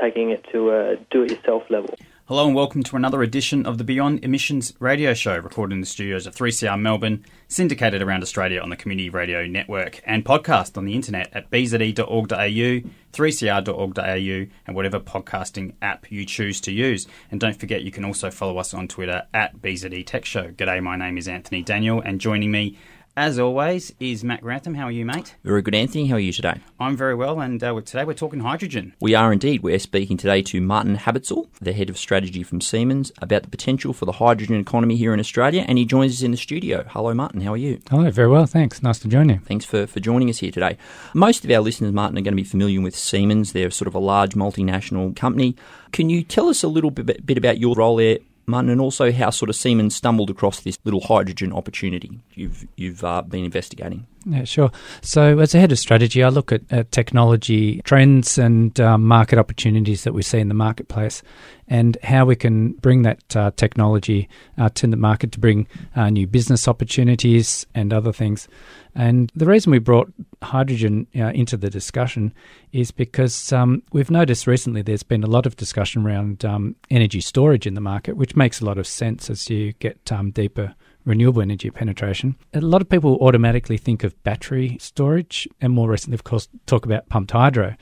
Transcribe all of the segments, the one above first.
Taking it to a do it yourself level. Hello and welcome to another edition of the Beyond Emissions radio show, recorded in the studios of 3CR Melbourne, syndicated around Australia on the Community Radio Network, and podcast on the internet at bze.org.au, 3cr.org.au, and whatever podcasting app you choose to use. And don't forget, you can also follow us on Twitter at BZE Tech Show. G'day, my name is Anthony Daniel, and joining me as always, is Matt Grantham. How are you, mate? Very good, Anthony. How are you today? I'm very well, and uh, today we're talking hydrogen. We are indeed. We're speaking today to Martin Hablutzel, the head of strategy from Siemens, about the potential for the hydrogen economy here in Australia, and he joins us in the studio. Hello, Martin. How are you? Hello, very well, thanks. Nice to join you. Thanks for, for joining us here today. Most of our listeners, Martin, are going to be familiar with Siemens. They're sort of a large multinational company. Can you tell us a little bit, bit about your role there Martin, and also how sort of Siemens stumbled across this little hydrogen opportunity you've you've uh, been investigating. Yeah, sure. So, as a head of strategy, I look at, at technology trends and um, market opportunities that we see in the marketplace, and how we can bring that uh, technology uh, to the market to bring uh, new business opportunities and other things. And the reason we brought hydrogen uh, into the discussion is because um, we've noticed recently there's been a lot of discussion around um, energy storage in the market, which makes a lot of sense as you get um, deeper renewable energy penetration. A lot of people automatically think of battery storage, and more recently, of course, talk about pumped hydro.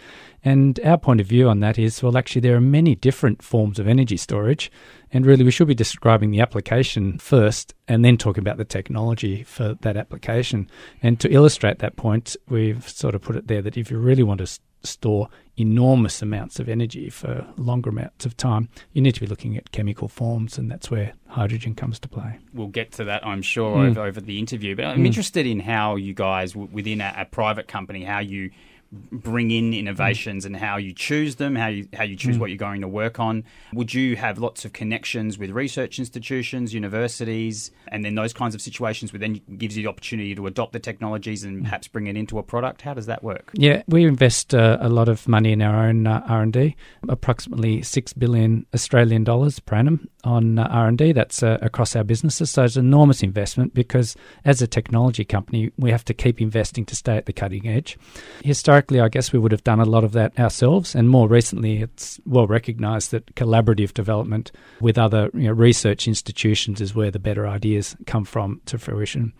And our point of view on that is well, actually, there are many different forms of energy storage, and really, we should be describing the application first and then talking about the technology for that application. And to illustrate that point, we've sort of put it there that if you really want to store enormous amounts of energy for longer amounts of time, you need to be looking at chemical forms, and that's where hydrogen comes to play. We'll get to that, I'm sure, mm. over, over, the interview. But I'm mm. interested in how you guys, within a, a private company, how you bring in innovations and how you choose them, how you how you choose mm. what you're going to work on. Would you have lots of connections with research institutions, universities, and then those kinds of situations where then gives you the opportunity to adopt the technologies and perhaps bring it into a product? How does that work? Yeah, we invest uh, a lot of money in our own uh, R&D, approximately 6 billion Australian dollars per annum on uh, R&D. That's uh, across our businesses. So it's an enormous investment because as a technology company, we have to keep investing to stay at the cutting edge. Historically historically, I guess we would have done a lot of that ourselves, and more recently, it's well recognised that collaborative development with other you know, research institutions is where the better ideas come from to fruition.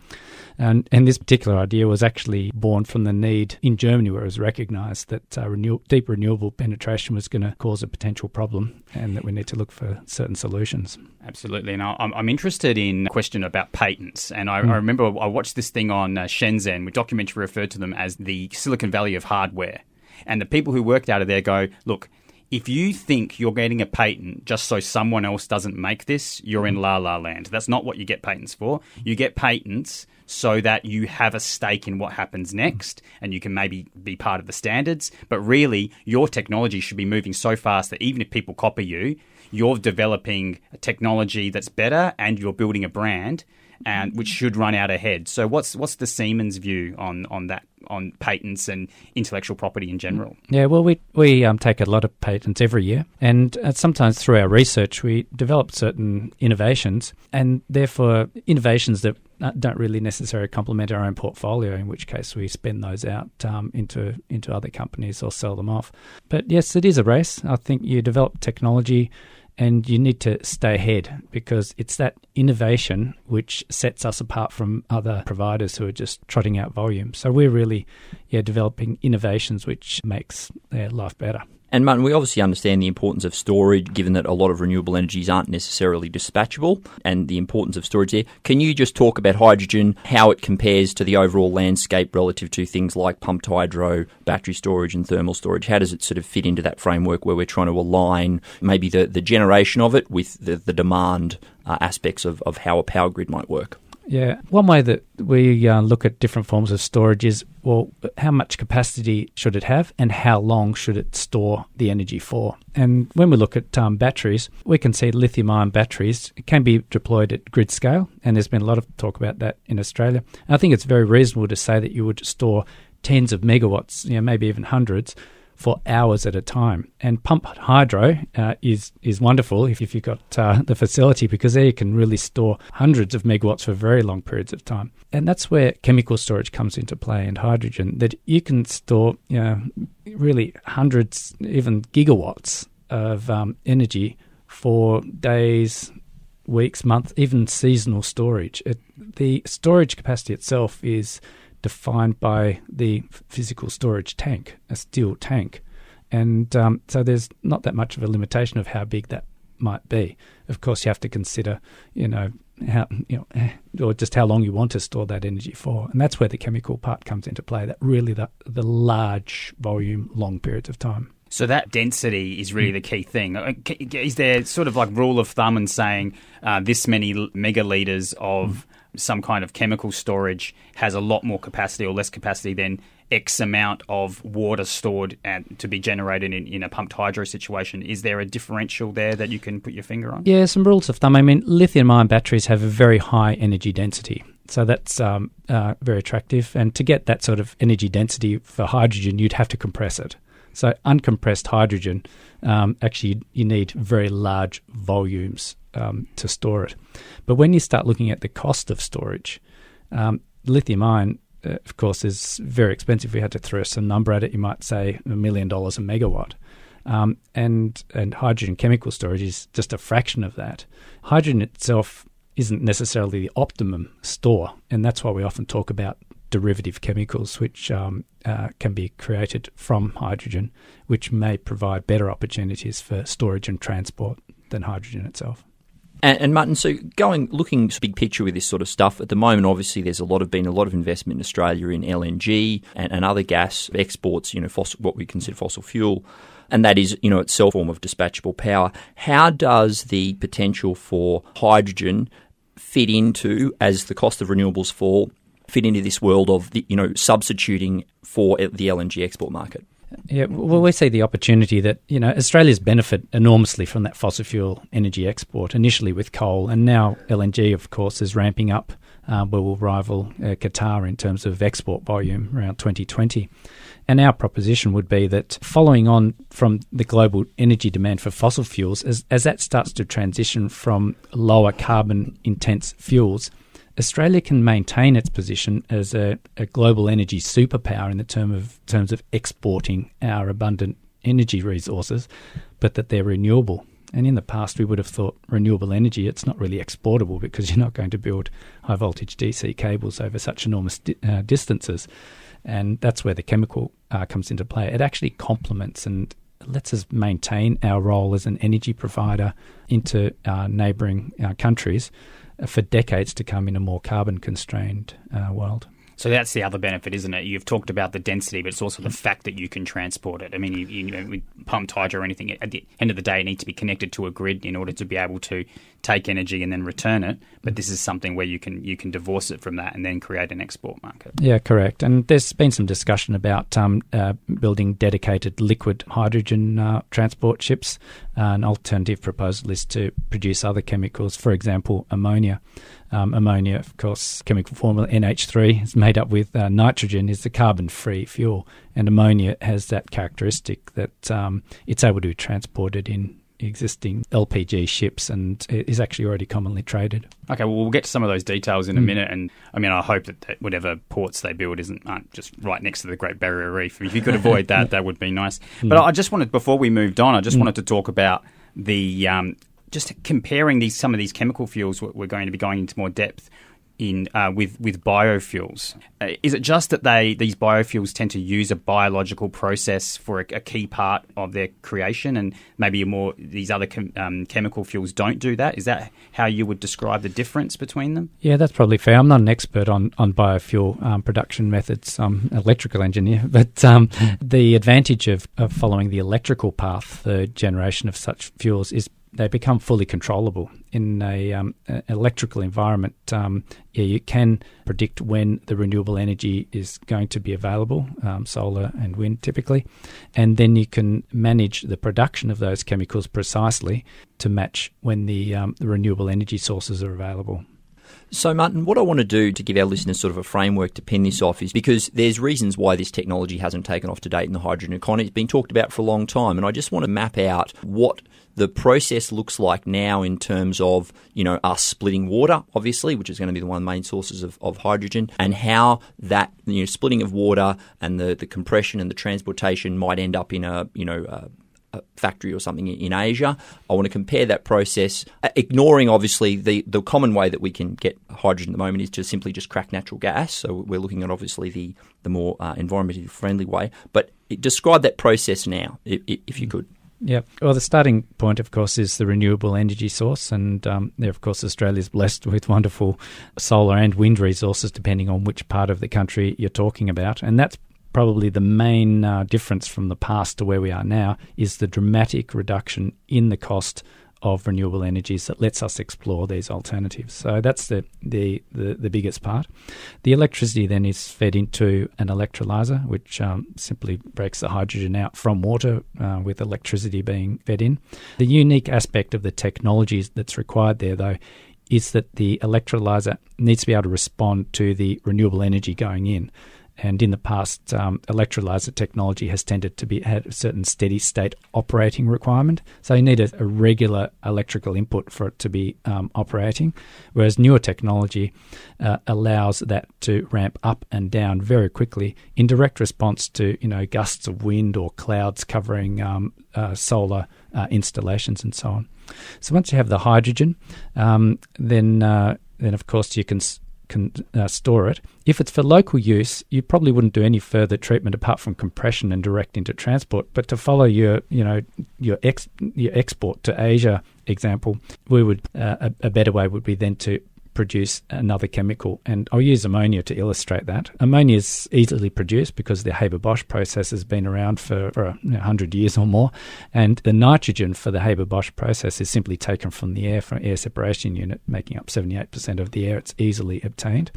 And, and this particular idea was actually born from the need in Germany, where it was recognised that uh, renew- deep renewable penetration was going to cause a potential problem, and that we need to look for certain solutions. Absolutely, and I'm, I'm interested in a question about patents. And I, mm. I remember I watched this thing on uh, Shenzhen, which documentary referred to them as the Silicon Valley of hardware. And the people who worked out of there go, look, if you think you're getting a patent just so someone else doesn't make this, you're in mm-hmm. la la land. That's not what you get patents for. You get patents so that you have a stake in what happens mm-hmm. next and you can maybe be part of the standards. But really, your technology should be moving so fast that even if people copy you, you're developing a technology that's better and you're building a brand and which should run out ahead. So what's what's the Siemens view on on that on patents and intellectual property in general? Yeah, well, we we um, take a lot of patents every year, and uh, sometimes through our research, we develop certain innovations, and therefore innovations that uh, don't really necessarily complement our own portfolio. In which case, we spend those out um, into into other companies or sell them off. But yes, it is a race. I think you develop technology and you need to stay ahead because it's that innovation which sets us apart from other providers who are just trotting out volume. So we're really yeah, developing innovations which makes their life better. And Martin, we obviously understand the importance of storage, given that a lot of renewable energies aren't necessarily dispatchable, and the importance of storage there. Can you just talk about hydrogen, how it compares to the overall landscape relative to things like pumped hydro, battery storage, and thermal storage? How does it sort of fit into that framework where we're trying to align maybe the, the generation of it with the, the demand uh, aspects of, of how a power grid might work? Yeah, one way that we uh, look at different forms of storage is well, how much capacity should it have, and how long should it store the energy for? And when we look at um, batteries, we can see lithium-ion batteries can be deployed at grid scale, and there's been a lot of talk about that in Australia. I think it's very reasonable to say that you would store tens of megawatts, you know, maybe even hundreds, for hours at a time. And pump hydro uh, is is wonderful if, if you've got uh, the facility because there you can really store hundreds of megawatts for very long periods of time. And that's where chemical storage comes into play and hydrogen that you can store you know, really hundreds, even gigawatts of um, energy for days, weeks, months, even seasonal storage. It, the storage capacity itself is defined by the physical storage tank, a steel tank. And um, so there's not that much of a limitation of how big that might be. Of course, you have to consider, you know, how you know, eh, or just how long you want to store that energy for, and that's where the chemical part comes into play. That really the the large volume, long periods of time. So that density is really mm. the key thing. Uh, is there sort of like rule of thumb in saying uh, this many megaliters of mm some kind of chemical storage has a lot more capacity or less capacity than X amount of water stored and to be generated in, in a pumped hydro situation. Is there a differential there that you can put your finger on? Yeah, some rules of thumb. I mean, lithium ion batteries have a very high energy density. So that's um, uh, very attractive. And to get that sort of energy density for hydrogen, you'd have to compress it. So uncompressed hydrogen, um, actually, you need very large volumes um, to store it. But when you start looking at the cost of storage, um, lithium ion, uh, of course, is very expensive. If we had to throw some number at it, you might say a million dollars a megawatt. Um, and and hydrogen chemical storage is just a fraction of that. Hydrogen itself isn't necessarily the optimum store, and that's why we often talk about derivative chemicals which um, uh, can be created from hydrogen, which may provide better opportunities for storage and transport than hydrogen itself. And, and, Martin, so going looking big picture with this sort of stuff at the moment, obviously there's a lot of been a lot of investment in Australia in LNG and, and other gas exports. You know, fossil, what we consider fossil fuel, and that is you know itself a form of dispatchable power. How does the potential for hydrogen fit into as the cost of renewables fall? Fit into this world of the, you know substituting for the LNG export market. Yeah, well, we see the opportunity that you know Australia's benefit enormously from that fossil fuel energy export. Initially with coal, and now LNG, of course, is ramping up. Uh, where we'll rival uh, Qatar in terms of export volume around 2020. And our proposition would be that following on from the global energy demand for fossil fuels, as, as that starts to transition from lower carbon intense fuels, Australia can maintain its position as a, a global energy superpower in the term of, terms of exporting our abundant energy resources, but that they're renewable. And in the past, we would have thought renewable energy, it's not really exportable because you're not going to build high voltage DC cables over such enormous di- uh, distances. And that's where the chemical uh, comes into play. It actually complements and lets us maintain our role as an energy provider into uh, neighbouring uh, countries for decades to come in a more carbon constrained uh, world. So that's the other benefit, isn't it? You've talked about the density, but it's also the fact that you can transport it. I mean, you, you know, with pumped hydro or anything, at the end of the day, it needs to be connected to a grid in order to be able to take energy and then return it. But this is something where you can you can divorce it from that and then create an export market. Yeah, correct. And there's been some discussion about um, uh, building dedicated liquid hydrogen uh, transport ships. Uh, an alternative proposal is to produce other chemicals, for example, ammonia. Um, ammonia, of course, chemical formula NH3 is made up with uh, nitrogen, is the carbon-free fuel, and ammonia has that characteristic that um, it's able to be transported in existing LPG ships and is actually already commonly traded. Okay, well, we'll get to some of those details in a mm. minute. And I mean, I hope that, that, whatever ports they build isn't aren't just right next to the Great Barrier Reef. If you could avoid that, that would be nice. Mm. But I just wanted, before we moved on, I just mm. wanted to talk about the um, just comparing these some of these chemical fuels. We're going to be going into more depth in uh, with with biofuels. Uh, is it just that they these biofuels tend to use a biological process for a, a key part of their creation, and maybe more these other chem, um, chemical fuels don't do that? Is that how you would describe the difference between them? Yeah, that's probably fair. I'm not an expert on on biofuel um, production methods. I'm an electrical engineer, but um, the advantage of, of following the electrical path, for generation of such fuels, is they become fully controllable in a um, electrical environment. Um, yeah, you can predict when the renewable energy is going to be available, um, solar and wind typically, and then you can manage the production of those chemicals precisely to match when the, um, the renewable energy sources are available. So, Martin, what I want to do to give our listeners sort of a framework to pin this off is because there's reasons why this technology hasn't taken off to date in the hydrogen economy. It's been talked about for a long time, and I just want to map out what the process looks like now in terms of you know us splitting water, obviously, which is going to be the one of the main sources of, of hydrogen, and how that you know splitting of water and the, the compression and the transportation might end up in a you know a, a factory or something in Asia. I want to compare that process, uh, ignoring obviously the, the common way that we can get hydrogen at the moment is to simply just crack natural gas. So we're looking at obviously the, the more uh, environmentally friendly way. But describe that process now, if, if you could. Yeah. Well, the starting point, of course, is the renewable energy source, and um, of course, Australia is blessed with wonderful solar and wind resources, depending on which part of the country you're talking about, and that's probably the main uh, difference from the past to where we are now is the dramatic reduction in the cost of renewable energies that lets us explore these alternatives. So that's the, the, the, the biggest part. The electricity then is fed into an electrolyzer, which um, simply breaks the hydrogen out from water uh, with electricity being fed in. The unique aspect of the technologies that's required there, though, is that the electrolyzer needs to be able to respond to the renewable energy going in. And in the past, um, electrolyzer technology has tended to be at a certain steady state operating requirement. So you need a, a regular electrical input for it to be um, operating. Whereas newer technology uh, allows that to ramp up and down very quickly in direct response to you know gusts of wind or clouds covering um, uh, solar uh, installations and so on. So once you have the hydrogen, um, then uh, then of course you can can uh, store it. If it's for local use, you probably wouldn't do any further treatment apart from compression and direct into transport. But to follow your, you know, your ex, your export to Asia example, we would uh, a, a better way would be then to produce another chemical. And I'll use ammonia to illustrate that. Ammonia is easily produced because the Haber Bosch process has been around for, for 100 years or more. And the nitrogen for the Haber Bosch process is simply taken from the air from air separation unit, making up 78% of the air. It's easily obtained.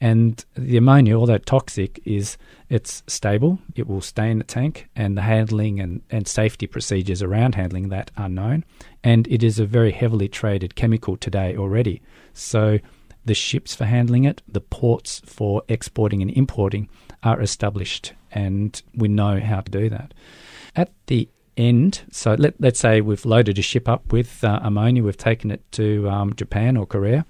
And the ammonia, although toxic, is it's stable. It will stay in the tank, and the handling and, and safety procedures around handling that are known. And it is a very heavily traded chemical today already. So the ships for handling it, the ports for exporting and importing are established, and we know how to do that. At the end, so let, let's say we've loaded a ship up with uh, ammonia, we've taken it to um, Japan or Korea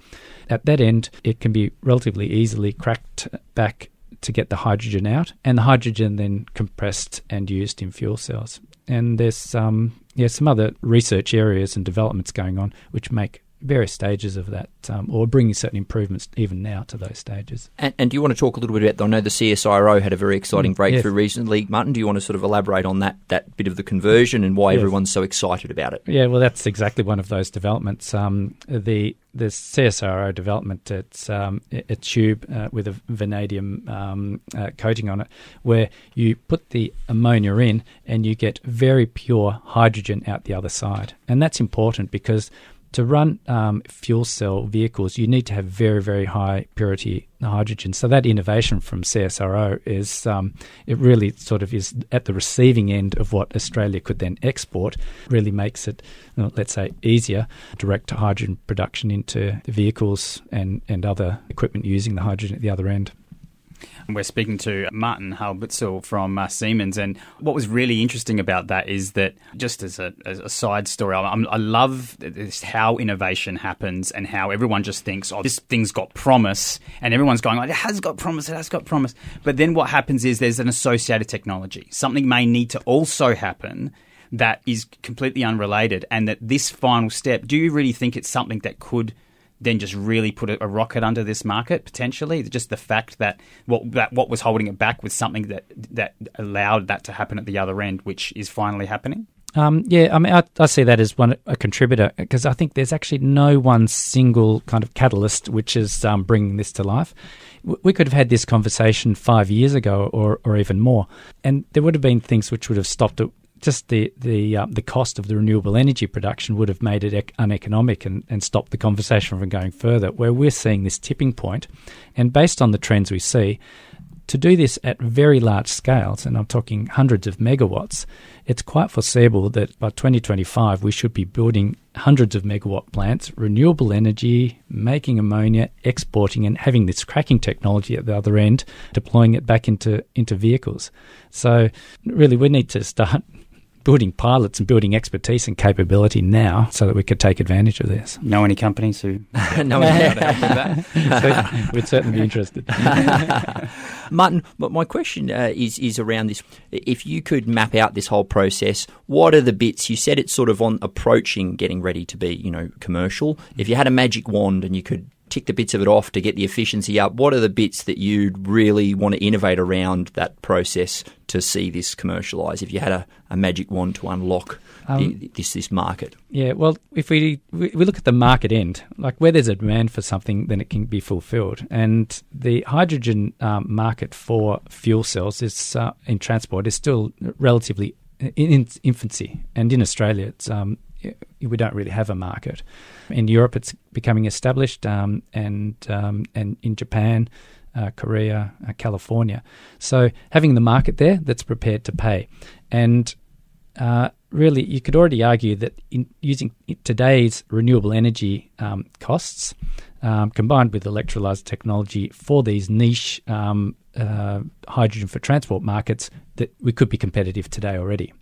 at that end, it can be relatively easily cracked back to get the hydrogen out, and the hydrogen then compressed and used in fuel cells. And there's um, yeah some other research areas and developments going on which make various stages of that, um, or bringing certain improvements even now to those stages. And, and, do you want to talk a little bit about? I know the CSIRO had a very exciting mm, breakthrough yes. recently. Martin, do you want to sort of elaborate on that that bit of the conversion and why yes. everyone's so excited about it? Yeah, well, that's exactly one of those developments. Um, the the CSIRO development, it's um, a tube uh, with a vanadium um, uh, coating on it, where you put the ammonia in and you get very pure hydrogen out the other side, and that's important because to run um, fuel cell vehicles, you need to have very, very high purity hydrogen. So that innovation from CSIRO is um, it really sort of is at the receiving end of what Australia could then export. Really makes it, you know, let's say, easier direct hydrogen production into vehicles and and other equipment using the hydrogen at the other end. We're speaking to Martin Hablutzel from uh, Siemens, and what was really interesting about that is that, just as a, as a side story, I, I love how innovation happens and how everyone just thinks, "Oh, this thing's got promise," and everyone's going, "It has got promise, it has got promise." But then what happens is there's an associated technology. Something may need to also happen that is completely unrelated, and that this final step. Do you really think it's something that could then just really put a, a, rocket under this market potentially. Just the fact that what that what was holding it back was something that that allowed that to happen at the other end, which is finally happening. Um, yeah, I mean, I, I, see that as one a contributor because I think there's actually no one single kind of catalyst which is um, bringing this to life. We could have had this conversation five years ago, or or even more, and there would have been things which would have stopped it just the the uh, the cost of the renewable energy production would have made it ec- uneconomic and, and stopped the conversation from going further. Where we're seeing this tipping point, and based on the trends we see, to do this at very large scales, and I'm talking hundreds of megawatts, it's quite foreseeable that by 2025 we should be building hundreds of megawatt plants, renewable energy, making ammonia, exporting, and having this cracking technology at the other end, deploying it back into into vehicles. So really, we need to start building pilots and building expertise and capability now so that we could take advantage of this. Know any companies who know any companies so we'd certainly be interested. Martin, but my question uh, is is around this. If you could map out this whole process, what are the bits? You said it's sort of on approaching getting ready to be, you know, commercial. If you had a magic wand and you could tick the bits of it off to get the efficiency up, what are the bits that you'd really want to innovate around that process to see this commercialise? If you had a, a magic wand to unlock um, the, this this market, yeah. Well, if we we look at the market end, like where there's a demand for something, then it can be fulfilled. And the hydrogen um, market for fuel cells is uh, in transport is still relatively in infancy, and in Australia, it's um, we don't really have a market. In Europe, it's becoming established, um, and um, and in Japan, uh, Korea, uh, California. So having the market there that's prepared to pay, and uh, really, you could already argue that in using today's renewable energy um, costs. Um, combined with electrolyzer technology for these niche um, uh, hydrogen for transport markets, that we could be competitive today already.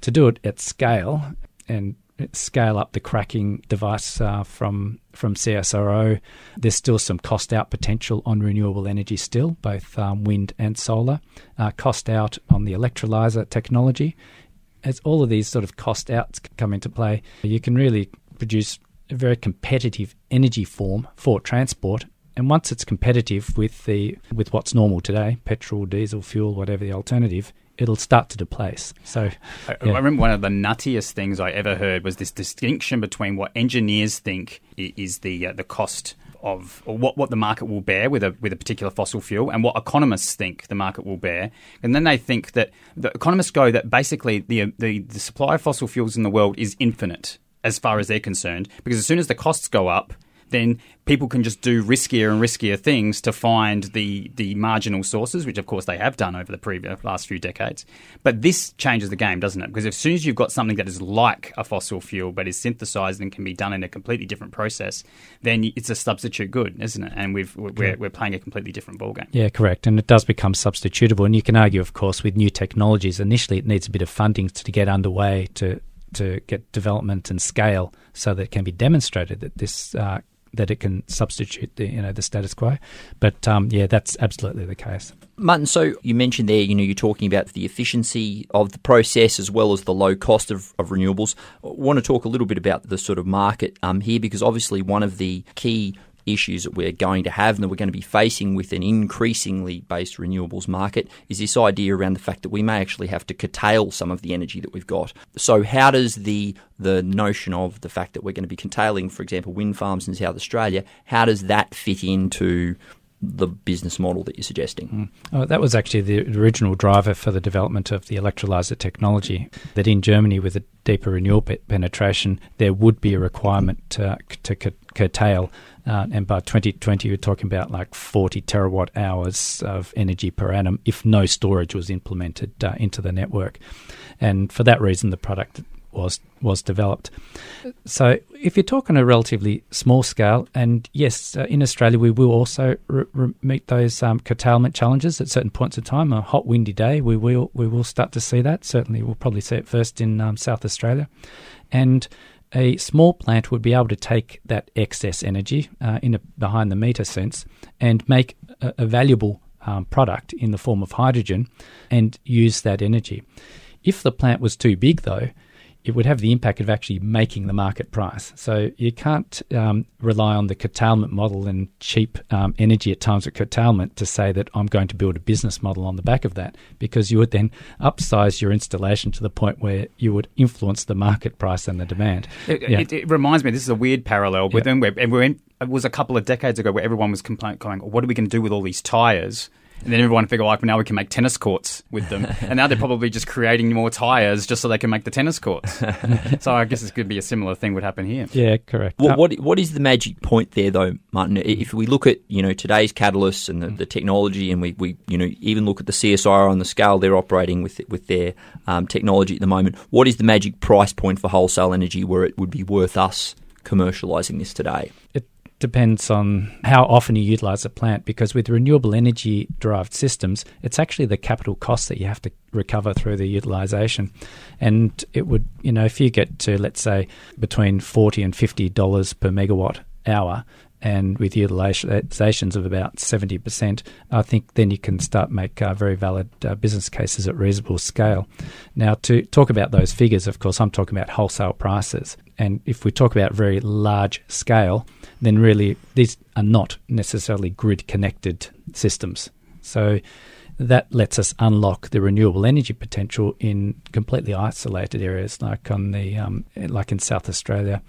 To do it at scale and scale up the cracking device uh, from from CSIRO. There's still some cost out potential on renewable energy, still both um, wind and solar. Uh, cost out on the electrolyzer technology. As all of these sort of cost outs come into play, you can really produce a very competitive energy form for transport. And once it's competitive with the with what's normal today, petrol, diesel, fuel, whatever the alternative, it'll start to deplace. So, I, yeah. I, remember one of the nuttiest things I ever heard was this distinction between what engineers think is the uh, the cost of or what, what the market will bear with a with a particular fossil fuel and what economists think the market will bear. And then they think that the economists go that basically the the, the supply of fossil fuels in the world is infinite as far as they're concerned because as soon as the costs go up then people can just do riskier and riskier things to find the the marginal sources, which of course they have done over the previous last few decades. But this changes the game, doesn't it? Because as soon as you've got something that is like a fossil fuel but is synthesized and can be done in a completely different process, then it's a substitute good, isn't it? And we've we're, we're playing a completely different ballgame. Yeah, correct. And it does become substitutable. And you can argue, of course, with new technologies. Initially, it needs a bit of funding to get underway to to get development and scale so that it can be demonstrated that this uh, that it can substitute the you know the status quo. But um, yeah, that's absolutely the case. Martin, so you mentioned there, you know, you're talking about the efficiency of the process as well as the low cost of, of renewables. I want to talk a little bit about the sort of market um, here because obviously one of the key issues that we're going to have and that we're going to be facing with an increasingly based renewables market is this idea around the fact that we may actually have to curtail some of the energy that we've got. So how does the the notion of the fact that we're going to be curtailing, for example, wind farms in South Australia, how does that fit into the business model that you're suggesting. Mm. Oh, that was actually the original driver for the development of the electrolyzer technology. That in Germany, with a deeper renewable penetration, there would be a requirement to, to curtail uh, and by 2020, we're talking about like 40 terawatt hours of energy per annum if no storage was implemented uh, into the network. And for that reason, the product was was developed. So, if you're talking a relatively small scale, and yes, uh, in Australia we will also meet those um, curtailment challenges at certain points of time. A hot, windy day, we will we will start to see that. Certainly, we'll probably see it first in um, South Australia, and a small plant would be able to take that excess energy uh, in a behind the meter sense and make a, a valuable um, product in the form of hydrogen and use that energy. If the plant was too big, though, it would have the impact of actually making the market price. So you can't um, rely on the curtailment model and cheap um, energy at times of curtailment to say that I'm going to build a business model on the back of that, because you would then upsize your installation to the point where you would influence the market price and the demand. It, yeah. it, it reminds me, this is a weird parallel with yeah. and we're in, it was a couple of decades ago where everyone was complaining, going, "What are we going to do with all these tires?" And then everyone figured, like, well, now we can make tennis courts with them. and now they're probably just creating more tyres just so they can make the tennis courts. so I guess it's going to be a similar thing would happen here. Yeah, correct. What, what what is the magic point there, though, Martin? If we look at you know today's catalysts and the, the technology, and we, we you know even look at the CSIRO on the scale they're operating with with their um, technology at the moment, what is the magic price point for wholesale energy where it would be worth us commercialising this today? It depends on how often you utilize a plant because with renewable energy derived systems, it's actually the capital cost that you have to recover through the utilization. And it would, you know, if you get to, let's say, between 40 and $50 per megawatt hour, and with utilizations of about 70%, I think then you can start make uh, very valid uh, business cases at reasonable scale. Now, to talk about those figures, of course, I'm talking about wholesale prices. And if we talk about very large scale, then really these are not necessarily grid connected systems. So that lets us unlock the renewable energy potential in completely isolated areas, like on the um, like in South Australia,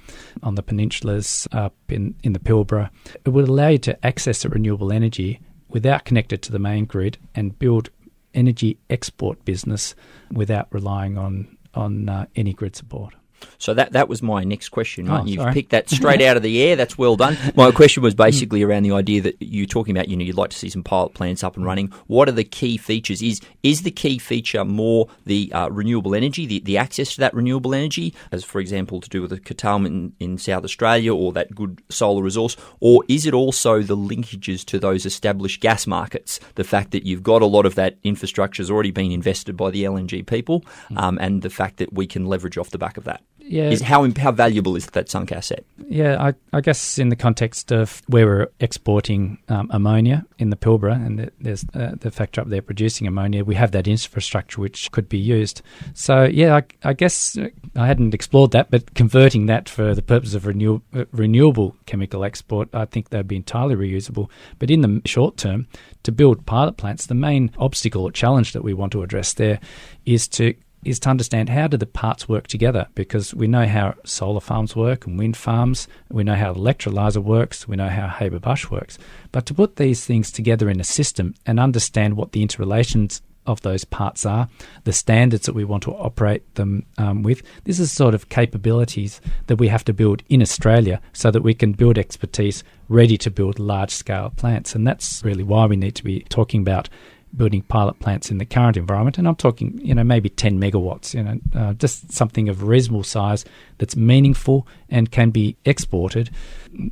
on the peninsulas up in in the Pilbara. It would allow you to access the renewable energy without connected to the main grid and build energy export business without relying on on uh, any grid support. So that that was my next question. Right? Oh, You've sorry. picked that straight out of the air. That's well done. My question was basically around the idea that you're talking about. You know, you'd like to see some pilot plants up and running. What are the key features? Is is the key feature more the uh, renewable energy, the, the access to that renewable energy, as for example to do with the curtailment in, in South Australia or that good solar resource, or is it also the linkages to those established gas markets? The fact that you've got a lot of that infrastructure has already been invested by the LNG people, um, and the fact that we can leverage off the back of that. Yeah. Is how how valuable is that sunk asset? Yeah, I, I guess in the context of where we're exporting um, ammonia in the Pilbara, and the, there's uh, the factor up there producing ammonia, we have that infrastructure which could be used. So yeah, I, I guess uh, I hadn't explored that, but converting that for the purpose of renew, uh, renewable chemical export, I think that'd be entirely reusable. But in the short term, to build pilot plants, the main obstacle or challenge that we want to address there is to is to understand how do the parts work together because we know how solar farms work and wind farms, we know how electrolyzer works, we know how Haber Bosch works. But to put these things together in a system and understand what the interrelations of those parts are, the standards that we want to operate them um, with. This is sort of capabilities that we have to build in Australia so that we can build expertise ready to build large scale plants. And that's really why we need to be talking about building pilot plants in the current environment, and I'm talking, you know, maybe 10 megawatts, you know, uh, just something of reasonable size that's meaningful and can be exported.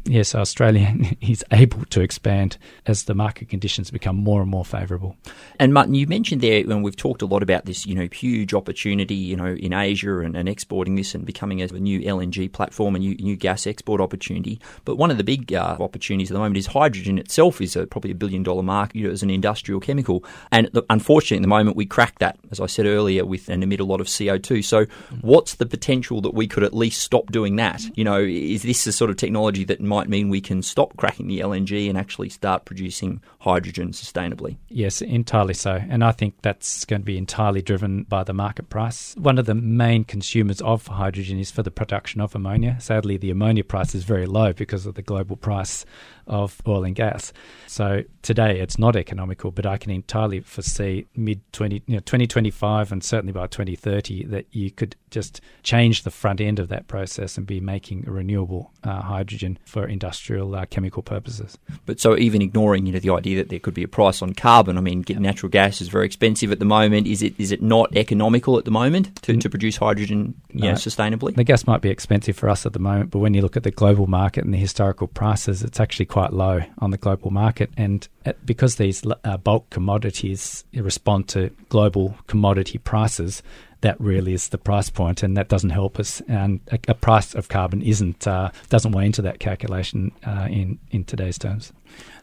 Yes, Australia is able to expand as the market conditions become more and more favourable. And Martin, you mentioned there when we've talked a lot about this, you know, huge opportunity, you know, in Asia and, and exporting this and becoming a, a new LNG platform, a new, new gas export opportunity. But one of the big uh, opportunities at the moment is hydrogen itself is a, probably a billion dollar market you know, as an industrial chemical. And unfortunately, at the moment, we cracked that, as I said earlier, with and emit a lot of CO2. So, what's the potential that we could at least stop doing that? You know, is this the sort of technology that might mean we can stop cracking the LNG and actually start producing hydrogen sustainably? Yes, entirely so. And I think that's going to be entirely driven by the market price. One of the main consumers of hydrogen is for the production of ammonia. Sadly, the ammonia price is very low because of the global price of oil and gas. So today it's not economical, but I can entirely foresee mid 20, you know, 2025 and certainly by 2030 that you could just change the front end of that process and be making renewable uh, hydrogen for industrial uh, chemical purposes. But so even ignoring you know the idea that there could be a price on carbon, I mean, natural gas is very expensive at the moment. Is it is it not economical at the moment to, to produce hydrogen you know, sustainably? The gas might be expensive for us at the moment, but when you look at the global market and the historical prices, it's actually quite low on the global market. And uh, because these uh, bulk commodities respond to global commodity prices, that really is the price point, and that doesn't help us. And a, a price of carbon isn't uh, doesn't weigh into that calculation uh, in in today's terms.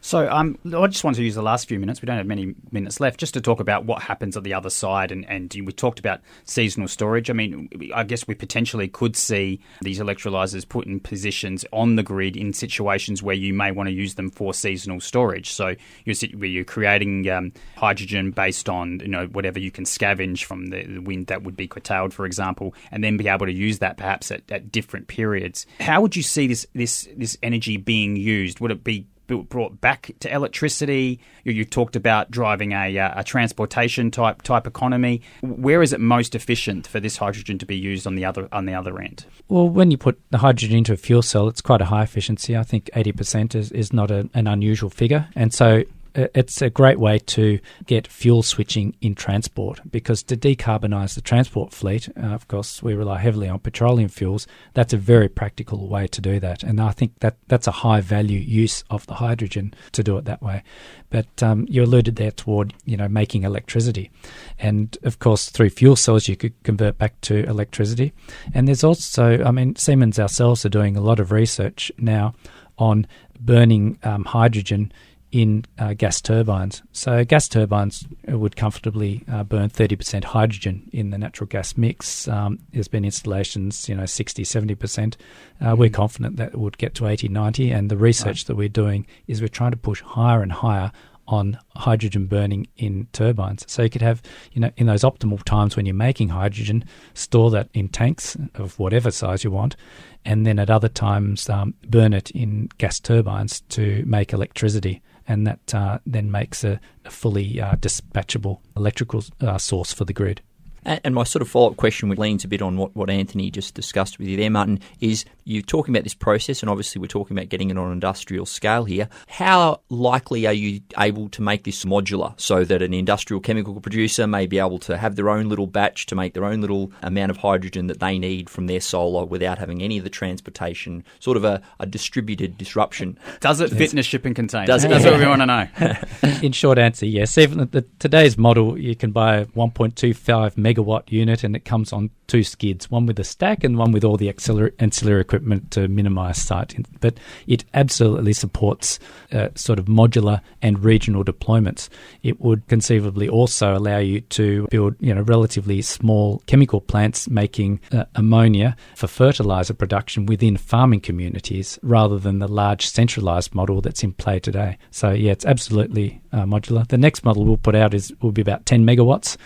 So um, I just want to use the last few minutes. We don't have many minutes left, just to talk about what happens at the other side. And, and we talked about seasonal storage. I mean, I guess we potentially could see these electrolyzers put in positions on the grid in situations where you may want to use them for seasonal storage. So you're, where you're creating um, hydrogen based on you know whatever you can scavenge from the, the wind that would be curtailed, for example, and then be able to use that perhaps at, at different periods. How would you see this this this energy being used? Would it be brought back to electricity. You, you talked about driving a, uh, a transportation type type economy. Where is it most efficient for this hydrogen to be used on the other on the other end? Well, when you put the hydrogen into a fuel cell, it's quite a high efficiency. I think 80% is, is not a, an unusual figure. And so it's a great way to get fuel switching in transport because to decarbonise the transport fleet, uh, of course, we rely heavily on petroleum fuels. That's a very practical way to do that, and I think that that's a high value use of the hydrogen to do it that way. But um, you alluded there toward you know making electricity, and of course through fuel cells you could convert back to electricity. And there's also, I mean, Siemens ourselves are doing a lot of research now on burning um, hydrogen in uh, gas turbines. So gas turbines would comfortably uh, burn 30% hydrogen in the natural gas mix. Um, there's been installations, you know, 60, 70%. Uh, we're confident that it would get to 80, 90. And the research right. that we're doing is we're trying to push higher and higher on hydrogen burning in turbines. So you could have, you know, in those optimal times when you're making hydrogen, store that in tanks of whatever size you want, and then at other times um, burn it in gas turbines to make electricity and that uh, then makes a, a fully uh, dispatchable electrical uh, source for the grid. And my sort of follow up question which leans a bit on what, what Anthony just discussed with you there, Martin, is you're talking about this process, and obviously we're talking about getting it on an industrial scale here. How likely are you able to make this modular so that an industrial chemical producer may be able to have their own little batch to make their own little amount of hydrogen that they need from their solar without having any of the transportation, sort of a, a distributed disruption? Does it fit in a shipping container? Does it? That's what we want to know. in short answer, yes. Even the, today's model, you can buy a 1.25 megawatt megawatt unit and it comes on two skids, one with a stack and one with all the ancillary, ancillary equipment to minimize site. But it absolutely supports uh, sort of modular and regional deployments. It would conceivably also allow you to build, you know, relatively small chemical plants making uh, ammonia for fertilizer production within farming communities rather than the large centralized model that's in play today. So yeah, it's absolutely uh, modular. The next model we'll put out is will be about 10 megawatts.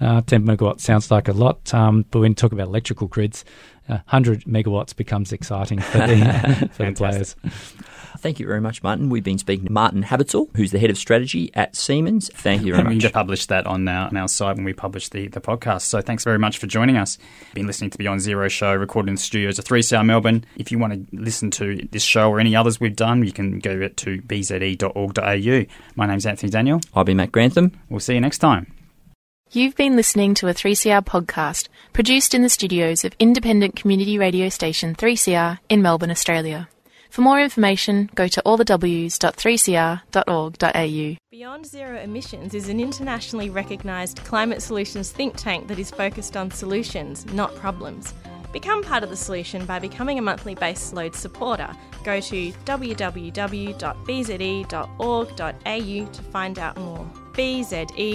Uh, 10 megawatts sounds like a lot, um, but when you talk about electrical grids, 100 megawatts becomes exciting for the, for the players. Thank you very much, Martin. We've been speaking to Martin Hablutzel, who's the head of strategy at Siemens. Thank you very much. We published that on our, on our site when we published the, the podcast. So thanks very much for joining us. Been listening to the Beyond Zero show recorded in the studios of 3CR Melbourne. If you want to listen to this show or any others we've done, you can go to bze.org.au. My name's Anthony Daniel. I'll be Matt Grantham. We'll see you next time. You've been listening to a 3CR podcast produced in the studios of independent community radio station 3CR in Melbourne, Australia. For more information, go to allthews.3cr.org.au. Beyond Zero Emissions is an internationally recognised climate solutions think tank that is focused on solutions, not problems. Become part of the solution by becoming a monthly base load supporter. Go to www.bze.org.au to find out more bze.org.au.